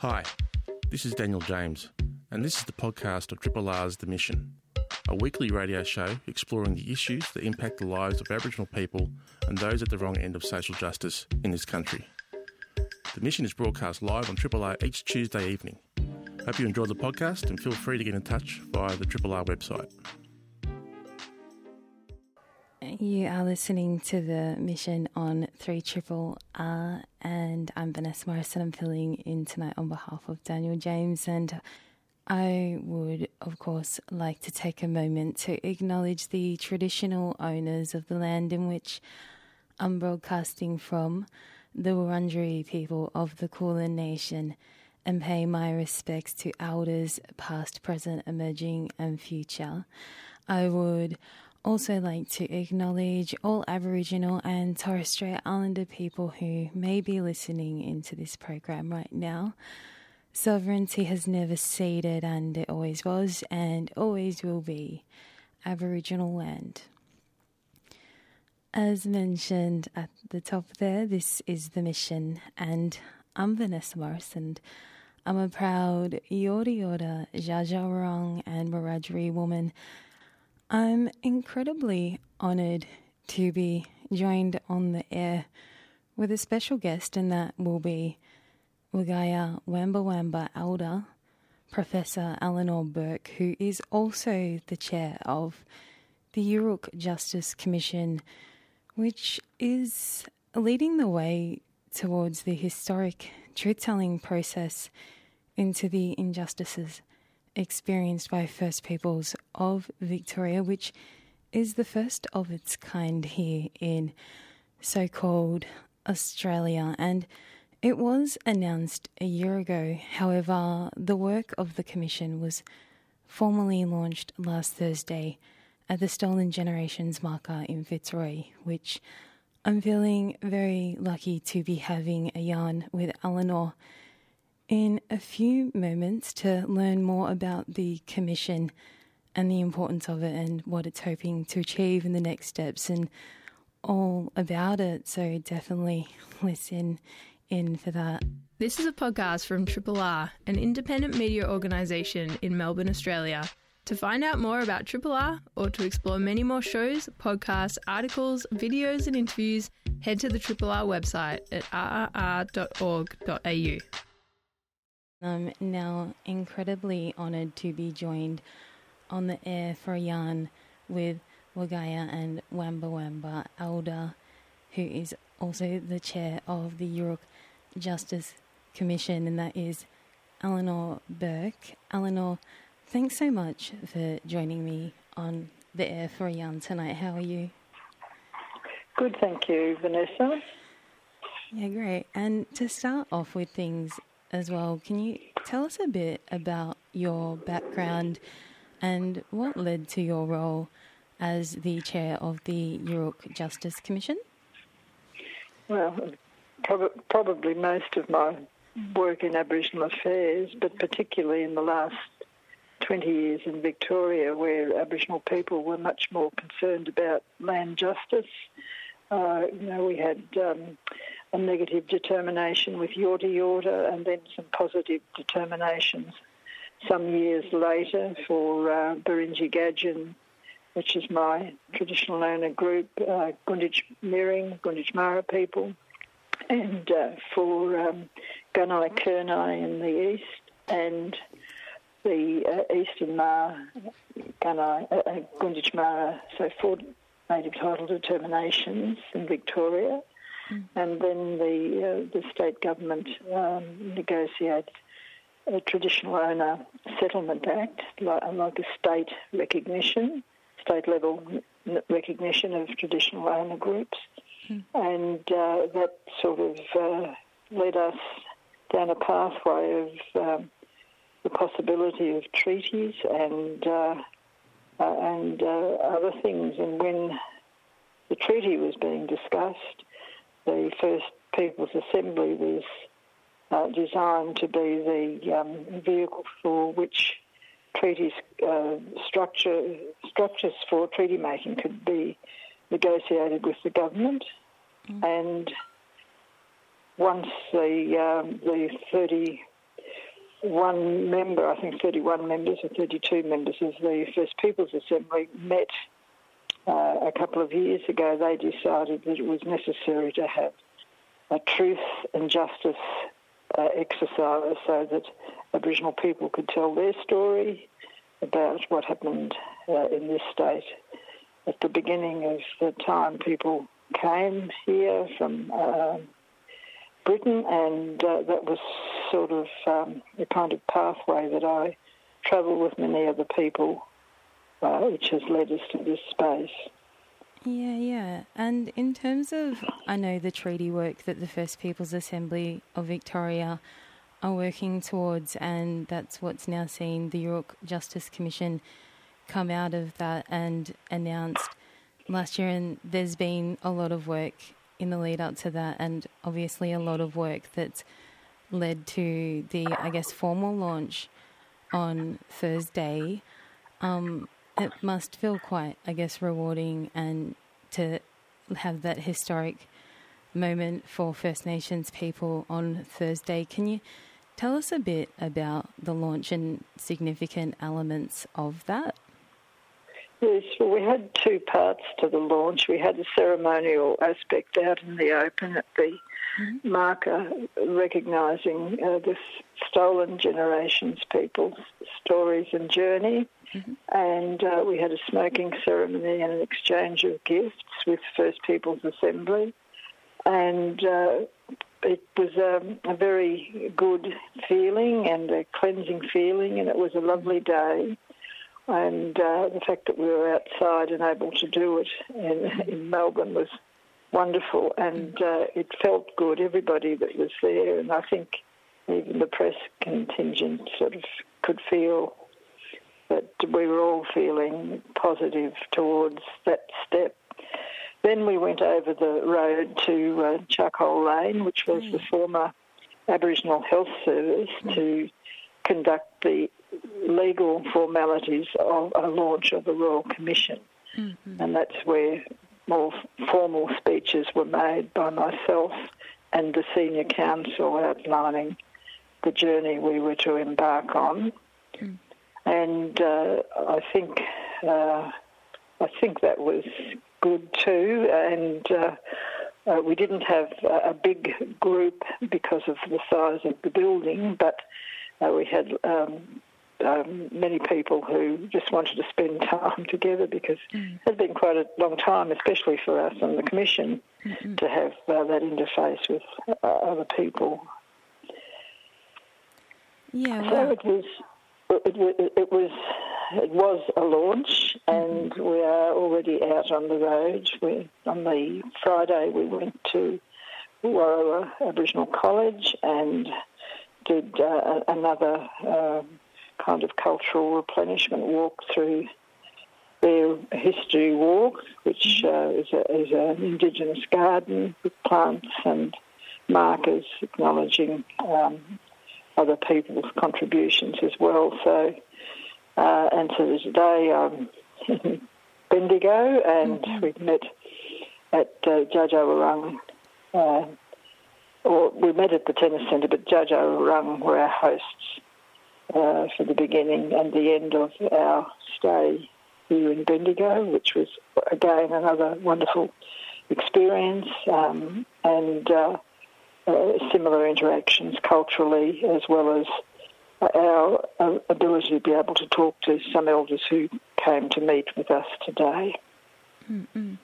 Hi, this is Daniel James, and this is the podcast of Triple R's The Mission, a weekly radio show exploring the issues that impact the lives of Aboriginal people and those at the wrong end of social justice in this country. The Mission is broadcast live on Triple R each Tuesday evening. Hope you enjoyed the podcast and feel free to get in touch via the Triple R website. You are listening to the mission on 3 Triple R, and I'm Vanessa Morrison. I'm filling in tonight on behalf of Daniel James, and I would, of course, like to take a moment to acknowledge the traditional owners of the land in which I'm broadcasting from, the Wurundjeri people of the Kulin Nation, and pay my respects to elders past, present, emerging, and future. I would also like to acknowledge all Aboriginal and Torres Strait Islander people who may be listening into this program right now. Sovereignty has never ceded, and it always was and always will be Aboriginal land. As mentioned at the top there, this is the mission, and I'm Vanessa Morris, and I'm a proud Yorta Yorta, Dja and Wiradjuri woman I'm incredibly honoured to be joined on the air with a special guest, and that will be Wergaia Wamba Wamba Elder, Professor Eleanor Bourke, who is also the chair of the Yoorrook Justice Commission, which is leading the way towards the historic truth telling process into the injustices experienced by First Peoples of Victoria, which is the first of its kind here in so called Australia. And it was announced a year ago. However, the work of the Commission was formally launched last Thursday at the Stolen Generations marker in Fitzroy, which I'm feeling very lucky to be having a yarn with Eleanor in a few moments to learn more about the Commission and the importance of it and what it's hoping to achieve in the next steps and all about it. So definitely listen in for that. This is a podcast from Triple R, an independent media organisation in Melbourne, Australia. To find out more about Triple R or to explore many more shows, podcasts, articles, videos, and interviews, head to the Triple R website at rrr.org.au. I'm now incredibly honoured to be joined on the air for a yarn with Wergaia and Wamba Wamba Elder, who is also the chair of the Yoorrook Justice Commission, and that is Eleanor Bourke. Eleanor, thanks so much for joining me on the air for a yarn tonight. How are you? Good, thank you, Vanessa. Yeah, great. And to start off with things, as well. Can you tell us a bit about your background and what led to your role as the chair of the Yoorrook Justice Commission? Well, prob- probably most of my work in Aboriginal affairs, but particularly in the last 20 years in Victoria, where Aboriginal people were much more concerned about land justice. Uh, you know, we had um, a negative determination with Yorta Yorta and then some positive determinations some years later for uh, Barengi Gadjin, which is my traditional owner group, uh, Gunditj Mirring, Gunditj Mara people, and uh, for um, Gunai Kurnai in the east, and the uh, Eastern Maar, Gunai, uh, uh, Gunditj Mara, so four native title determinations in Victoria. And then the uh, the state government um, negotiated a traditional owner settlement act, like, like a state recognition, state level recognition of traditional owner groups, mm. and uh, that sort of uh, led us down a pathway of um, the possibility of treaties and uh, uh and uh, other things. And when the treaty was being discussed, the first People's Assembly was uh, designed to be the um, vehicle for which treaties uh, structure structures for treaty making could be negotiated with the government, mm. and once the um, the 30 one member, I think 31 members or 32 members of the First Peoples Assembly met uh, a couple of years ago. They decided that it was necessary to have a truth and justice uh, exercise so that Aboriginal people could tell their story about what happened uh, in this state at the beginning of the time people came here from uh, Britain, and uh, that was sort of um, the kind of pathway that I travel with many other people, uh, which has led us to this space. Yeah, yeah. And in terms of, I know the treaty work that the First Peoples Assembly of Victoria are working towards, and that's what's now seen the Yoorrook Justice Commission come out of that and announced last year. And there's been a lot of work in the lead up to that, and obviously a lot of work that's led to the, I guess, formal launch on Thursday. Um, it must feel quite, I guess, rewarding and to have that historic moment for First Nations people on Thursday. Can you tell us a bit about the launch and significant elements of that? Yes, well, we had two parts to the launch. We had the ceremonial aspect out in the open at the mm-hmm. marker, recognising uh, the stolen generations people's stories and journey. Mm-hmm. And uh, we had a smoking ceremony and an exchange of gifts with First Peoples Assembly. And uh, it was um, a very good feeling and a cleansing feeling, and it was a lovely day. And uh, the fact that we were outside and able to do it in, in Melbourne was wonderful, and uh, it felt good. Everybody that was there, and I think even the press contingent sort of could feel that we were all feeling positive towards that step. Then we went over the road to uh, Charcoal Lane, which was mm. the former Aboriginal Health Service, mm. to conduct the legal formalities of a launch of the Royal Commission. Mm-hmm. And that's where more formal speeches were made by myself and the senior counsel outlining the journey we were to embark on. Mm and uh, I think uh, I think that was good too. And uh, uh we didn't have a big group because of the size of the building, but uh, we had. Um, um, many people who just wanted to spend time together because mm. it had been quite a long time, especially for us on the commission, mm-hmm. to have uh, that interface with other people. Yeah, well. so it was it, it, was it was a launch, and we are already out on the road. We, on the Friday, we went to Worawa Aboriginal College and did uh, another uh, kind of cultural replenishment walk through their history walk, which uh, is, a, is an Indigenous garden with plants and markers acknowledging um, other people's contributions as well. So, uh, and so today I'm in Bendigo, and mm-hmm. we've met at uh, Dja uh, or we met at the tennis centre, but Dja Dja were our hosts uh, for the beginning and the end of our stay here in Bendigo, which was again another wonderful experience. Um, and uh, similar interactions culturally as well as our uh, ability to be able to talk to some elders who came to meet with us today. Mm-mm.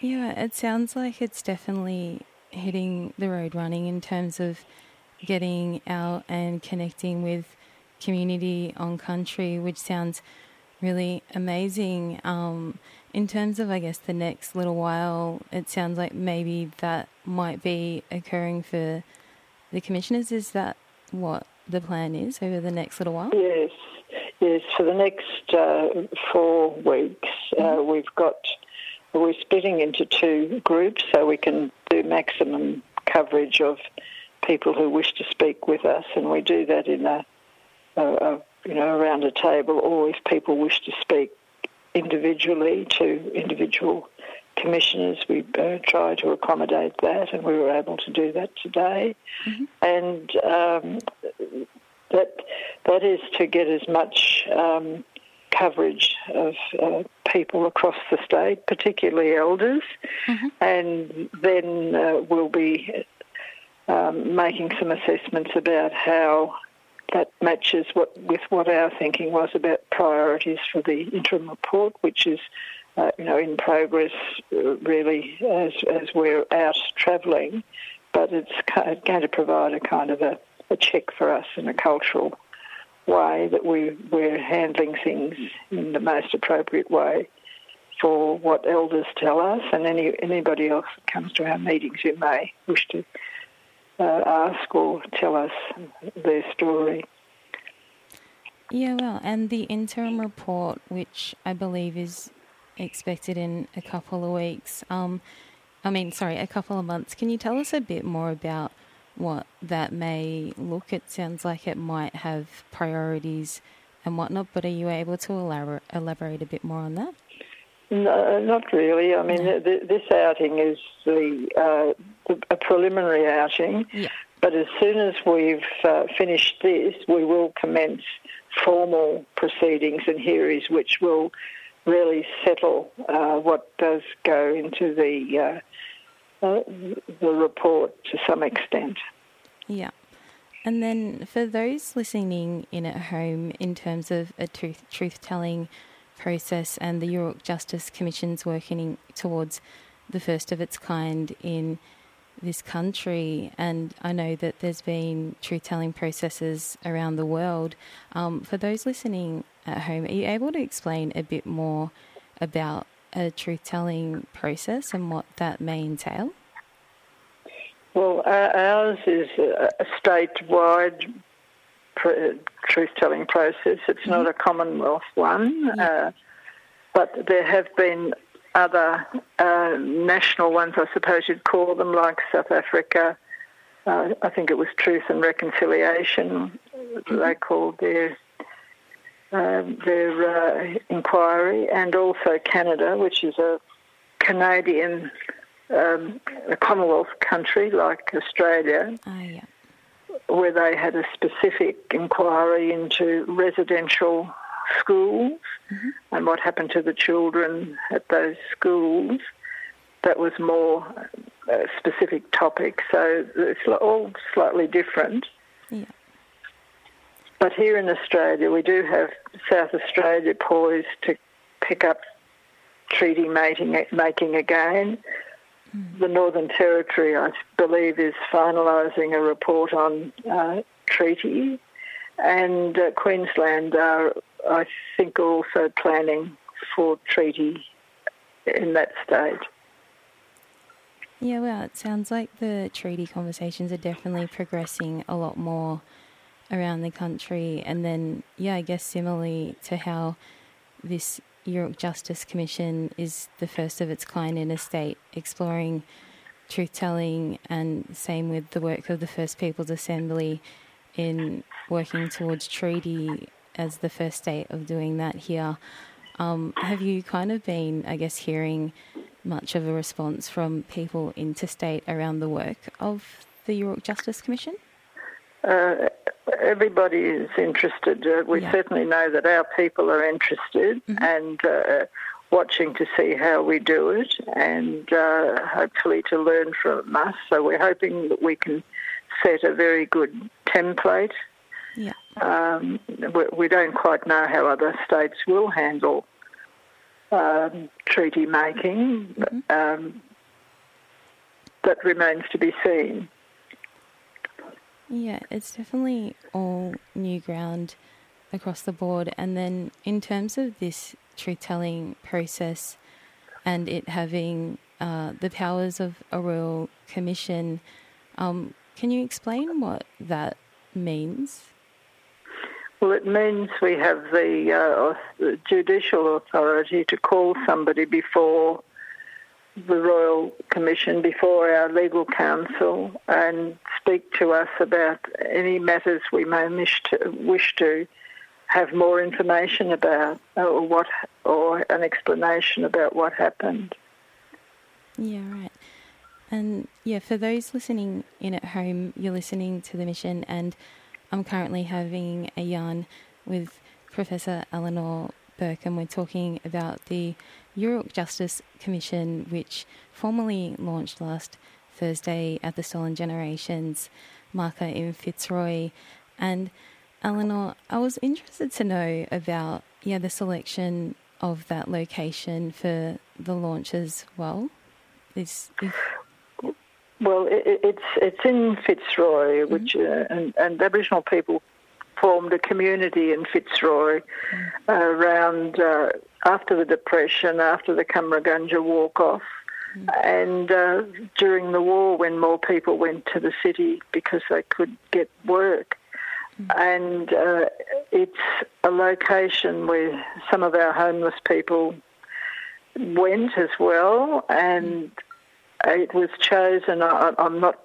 Yeah, it sounds like it's definitely hitting the road running in terms of getting out and connecting with community on country, which sounds really amazing. Um, in terms of, I guess, the next little while, it sounds like maybe that might be occurring for the commissioners. Is that what the plan is over the next little while? Yes, yes. For the next uh, four weeks, uh, mm-hmm. uh, we've got we're splitting into two groups so we can do maximum coverage of people who wish to speak with us, and we do that in a, a, a you know around a table, or if people wish to speak individually to individual commissioners. We uh, try to accommodate that, and we were able to do that today. Mm-hmm. And um, that that is to get as much um, coverage of uh, people across the state, particularly elders, mm-hmm. and then uh, we'll be um, making some assessments about how that matches what, with what our thinking was about priorities for the interim report, which is uh, you know in progress uh, really as as we're out travelling, but it's going to provide a kind of a, a check for us in a cultural way that we we're handling things in the most appropriate way for what elders tell us and any anybody else that comes to our meetings who may wish to uh, ask or tell us their story. Yeah, well, and the interim report, which I believe is expected in a couple of weeks, um, I mean, sorry, a couple of months. Can you tell us a bit more about what that may look? It sounds like it might have priorities and whatnot, but are you able to elaborate, elaborate a bit more on that? No, not really. I mean, no. th- this outing is the, uh, the, a preliminary outing, yeah. but as soon as we've uh, finished this, we will commence formal proceedings and hearings, which will really settle uh, what does go into the uh, uh, the report to some extent. Yeah. And then for those listening in at home, in terms of a truth truth telling process and the Yoorrook Justice Commission's working towards the first of its kind in this country, and I know that there's been truth telling processes around the world. Um, for those listening at home, are you able to explain a bit more about a truth telling process and what that may entail? Well, ours is a statewide truth telling process. It's mm-hmm. not a Commonwealth one, yeah. uh, but there have been other uh, national ones, I suppose you'd call them, like South Africa. Uh, I think it was Truth and Reconciliation. Mm-hmm. They called their um, their uh, inquiry, and also Canada, which is a Canadian um, a Commonwealth country like Australia. Oh, yeah where they had a specific inquiry into residential schools mm-hmm. and what happened to the children at those schools. That was more a specific topic, so it's all slightly different. Yeah. But here in Australia, we do have South Australia poised to pick up treaty making, making again. The Northern Territory, I believe, is finalising a report on uh, treaty, and uh, Queensland are, I think, also planning for treaty in that state. Yeah, well, it sounds like the treaty conversations are definitely progressing a lot more around the country. And then, yeah, I guess similarly to how this Yoorrook Justice Commission is the first of its kind in a state exploring truth telling, and same with the work of the First Peoples Assembly in working towards treaty as the first state of doing that here. Um, have you kind of been, I guess, hearing much of a response from people interstate around the work of the Yoorrook Justice Commission? Uh, everybody is interested. Uh, we yeah. certainly know that our people are interested mm-hmm. and uh, watching to see how we do it and uh, hopefully to learn from us. So we're hoping that we can set a very good template. Yeah. Um, we, we, don't quite know how other states will handle um, treaty making. Mm-hmm. Um, that remains to be seen. Yeah, it's definitely all new ground across the board. And then, in terms of this truth telling process and it having uh, the powers of a royal commission, um, can you explain what that means? Well, it means we have the, uh, the judicial authority to call somebody before the Royal Commission before our legal counsel and speak to us about any matters we may wish to, wish to have more information about or what or an explanation about what happened. Yeah, right. And yeah, for those listening in at home, you're listening to the mission and I'm currently having a yarn with Professor Eleanor Bourke, and we're talking about the Yoorrook Justice Commission, which formally launched last Thursday at the Stolen Generations marker in Fitzroy. And Eleanor, I was interested to know about yeah the selection of that location for the launch as well. Is if... well, it, it's it's in Fitzroy, mm-hmm. which uh, and, and Aboriginal people formed a community in Fitzroy uh, around uh, after the Depression, after the Cummeragunja walk off. And uh, during the war, when more people went to the city because they could get work, and uh, it's a location where some of our homeless people went as well, and it was chosen. I, am not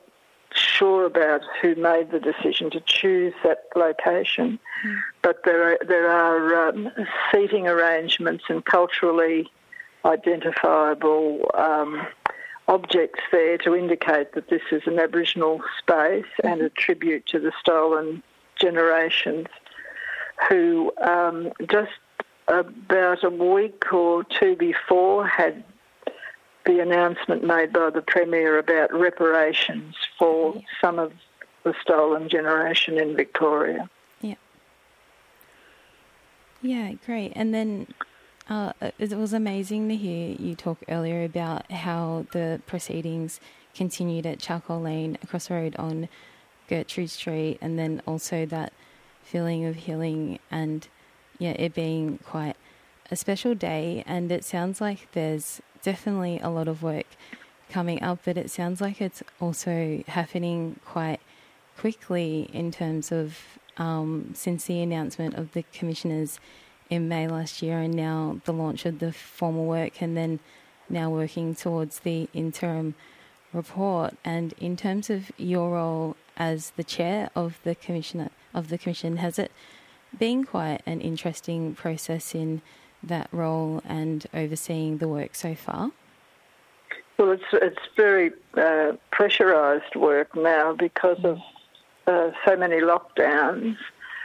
sure about who made the decision to choose that location, mm. but there are, there are um, seating arrangements and culturally identifiable um, objects there to indicate that this is an Aboriginal space and a tribute to the stolen generations who um, just about a week or two before had the announcement made by the Premier about reparations for yeah. some of the stolen generation in Victoria. Yeah. Yeah, great. And then uh, it was amazing to hear you talk earlier about how the proceedings continued at Charcoal Lane across the road on Gertrude Street, and then also that feeling of healing and yeah, it being quite a special day. And it sounds like there's definitely a lot of work coming up, but it sounds like it's also happening quite quickly in terms of um, since the announcement of the commissioners in May last year, and now the launch of the formal work, and then now working towards the interim report. And in terms of your role as the chair of the commissioner of the commission, has it been quite an interesting process in that role and overseeing the work so far? Well, it's it's very uh, pressurised work now because of uh, so many lockdowns,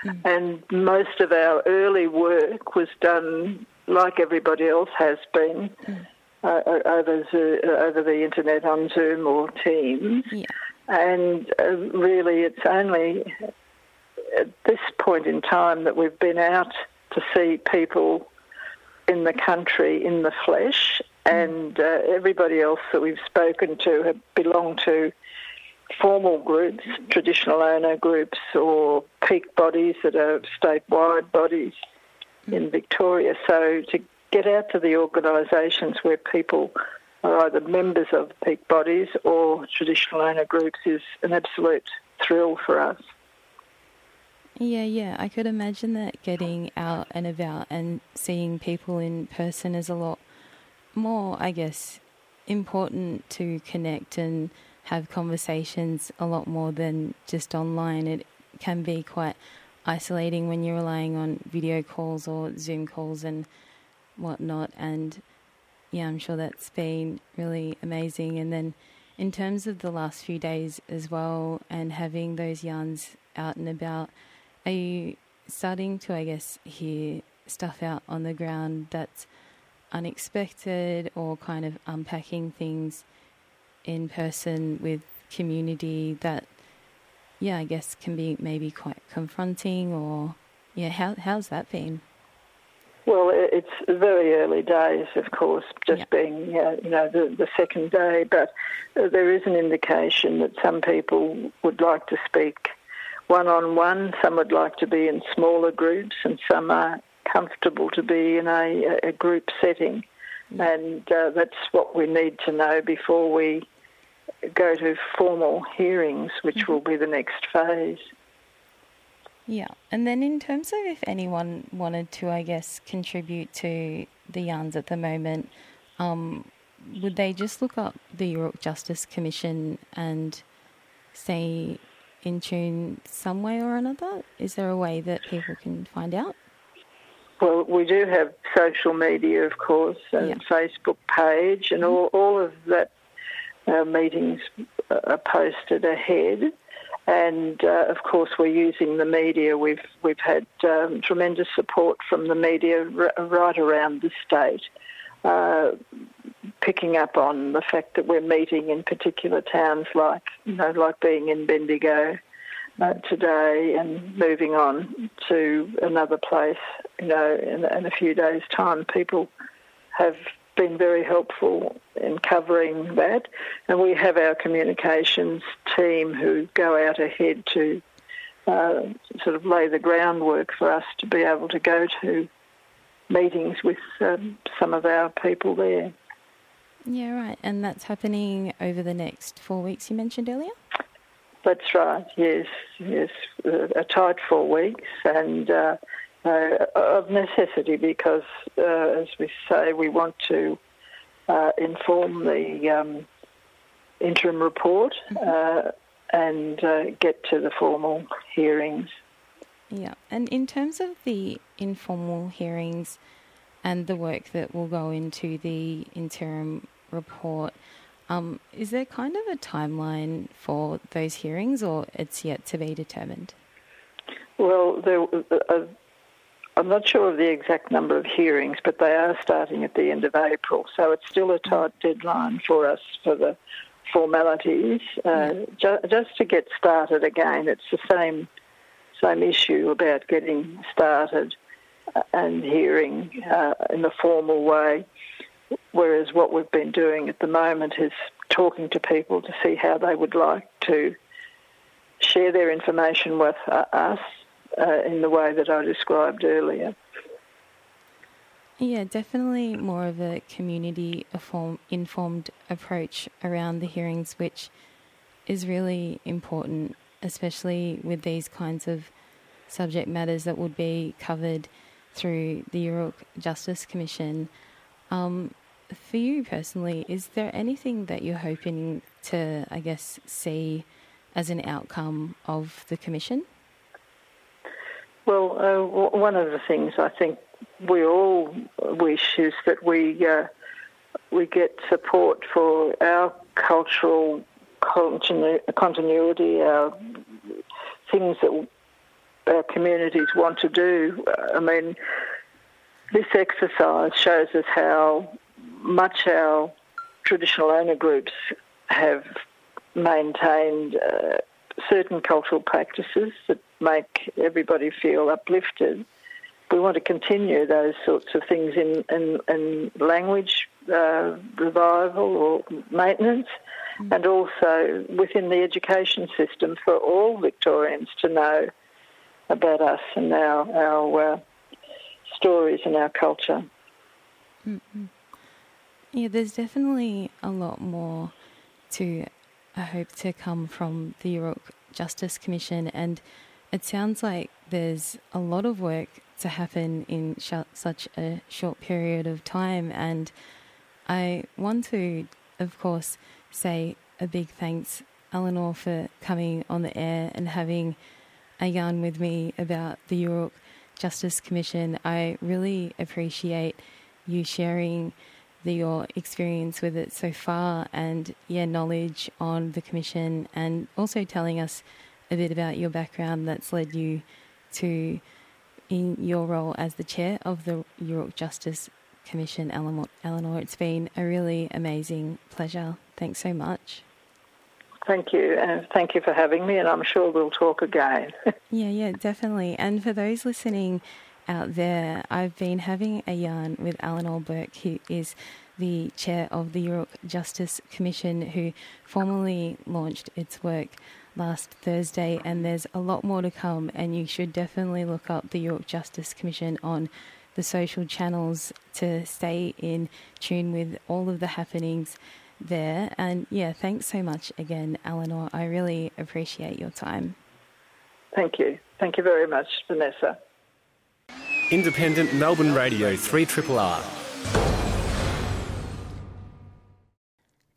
mm. and most of our early work was done like everybody else has been. Mm. Uh, over Zoom, uh, over the internet on Zoom or Teams, yeah. and uh, really it's only at this point in time that we've been out to see people in the country in the flesh, and uh, everybody else that we've spoken to have belonged to formal groups, traditional owner groups, or peak bodies that are statewide bodies in Victoria. So to get out to the organisations where people are either members of peak bodies or traditional owner groups is an absolute thrill for us. Yeah, yeah. I could imagine that getting out and about and seeing people in person is a lot more, I guess, important to connect and have conversations a lot more than just online. It can be quite isolating when you're relying on video calls or Zoom calls and whatnot. And yeah, I'm sure that's been really amazing. And then in terms of the last few days as well, and having those yarns out and about, are you starting to, I guess, hear stuff out on the ground that's unexpected or kind of unpacking things in person with community that, yeah, I guess can be maybe quite confronting or, yeah, how, how's that been? Well, it's very early days, of course, just yeah. being you know the, the second day, but uh, there is an indication that some people would like to speak one on one. Some would like to be in smaller groups, and some are comfortable to be in a, a group setting. And uh, that's what we need to know before we go to formal hearings, which mm-hmm. will be the next phase. Yeah, and then in terms of if anyone wanted to, I guess, contribute to the yarns at the moment, um, would they just look up the Yoorrook Justice Commission and say in tune some way or another? Is there a way that people can find out? Well, we do have social media, of course, and yeah. Facebook page, and mm-hmm. all, all of that uh, meetings are posted ahead. And uh, of course, we're using the media. We've we've had um, tremendous support from the media r- right around the state, uh, picking up on the fact that we're meeting in particular towns, like you know, like being in Bendigo uh, today, and moving on to another place. You know, in, in a few days' time, people have been very helpful in covering that. And we have our communications team who go out ahead to uh, sort of lay the groundwork for us to be able to go to meetings with um, some of our people there. Yeah, right. And that's happening over the next four weeks you mentioned earlier? That's right, yes, yes. A tight four weeks and uh, uh, of necessity because, uh, as we say, we want to uh, inform the um, interim report uh, and uh, get to the formal hearings. Yeah, and in terms of the informal hearings and the work that will go into the interim report, um, is there kind of a timeline for those hearings, or it's yet to be determined? Well, there, uh, I'm not sure of the exact number of hearings, but they are starting at the end of April, so it's still a tight deadline for us for the formalities. Uh, ju- just to get started again, it's the same same issue about getting started uh, and hearing uh, in a formal way. Whereas what we've been doing at the moment is talking to people to see how they would like to share their information with uh, us uh, in the way that I described earlier. Yeah, definitely more of a community informed approach around the hearings, which is really important, especially with these kinds of subject matters that would be covered through the Yoorrook Justice Commission. Um, for you personally, is there anything that you're hoping to, I guess, see as an outcome of the commission? Well, uh, one of the things I think we all wish is that we uh, we get support for our cultural continu- continuity, our things that our communities want to do. I mean, this exercise shows us how much our traditional owner groups have maintained uh, certain cultural practices that make everybody feel uplifted. We want to continue those sorts of things in, in, in language uh, revival or maintenance, mm. and also within the education system for all Victorians to know about us and our, our uh, stories and our culture. Mm-hmm. Yeah, there's definitely a lot more to, I hope, to come from the Yoorrook Justice Commission and it sounds like there's a lot of work to happen in sh- such a short period of time, and I want to, of course, say a big thanks, Eleanor, for coming on the air and having a yarn with me about the Yoorrook Justice Commission. I really appreciate you sharing the, your experience with it so far and your knowledge on the commission and also telling us a bit about your background that's led you to in your role as the chair of the Yoorrook Justice Commission, Eleanor. It's been a really amazing pleasure. Thanks so much. Thank you, and thank you for having me, and I'm sure we'll talk again. yeah, yeah, definitely. And for those listening out there, I've been having a yarn with Eleanor Bourke, who is the chair of the Yoorrook Justice Commission, who formally launched its work last Thursday, and there's a lot more to come. And you should definitely look up the Yoorrook Justice Commission on the social channels to stay in tune with all of the happenings there. And yeah, thanks so much again, Eleanor. I really appreciate your time. Thank you. Thank you very much, Vanessa. Independent Melbourne Radio 3 R.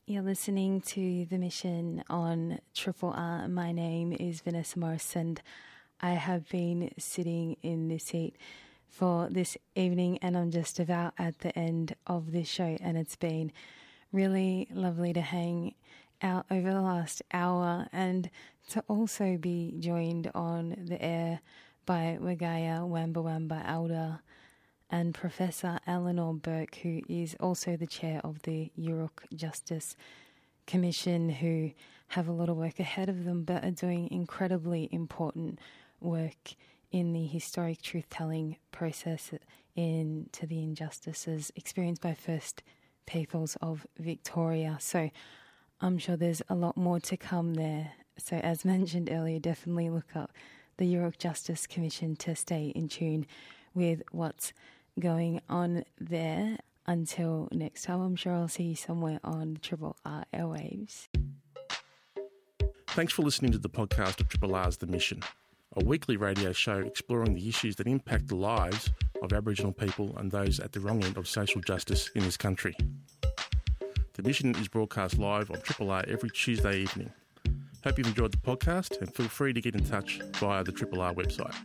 You're listening to The Mission on Triple R. My name is Vanessa Morris, and I have been sitting in this seat for this evening, and I'm just about at the end of this show, and it's been really lovely to hang out over the last hour and to also be joined on the air by Wergaia Wamba Wamba Elder and Professor Eleanor Bourke, who is also the chair of the Yoorrook Justice Commission, who have a lot of work ahead of them but are doing incredibly important work in the historic truth telling process into the injustices experienced by First Peoples of Victoria. So I'm sure there's a lot more to come there. So, as mentioned earlier, definitely look up the Yoorrook Justice Commission to stay in tune with what's going on there. Until next time, I'm sure I'll see you somewhere on Triple R airwaves. Thanks for listening to the podcast of Triple R's The Mission, a weekly radio show exploring the issues that impact the lives of Aboriginal people and those at the wrong end of social justice in this country. The Mission is broadcast live on Triple R every Tuesday evening. Hope you've enjoyed the podcast and feel free to get in touch via the Triple R website.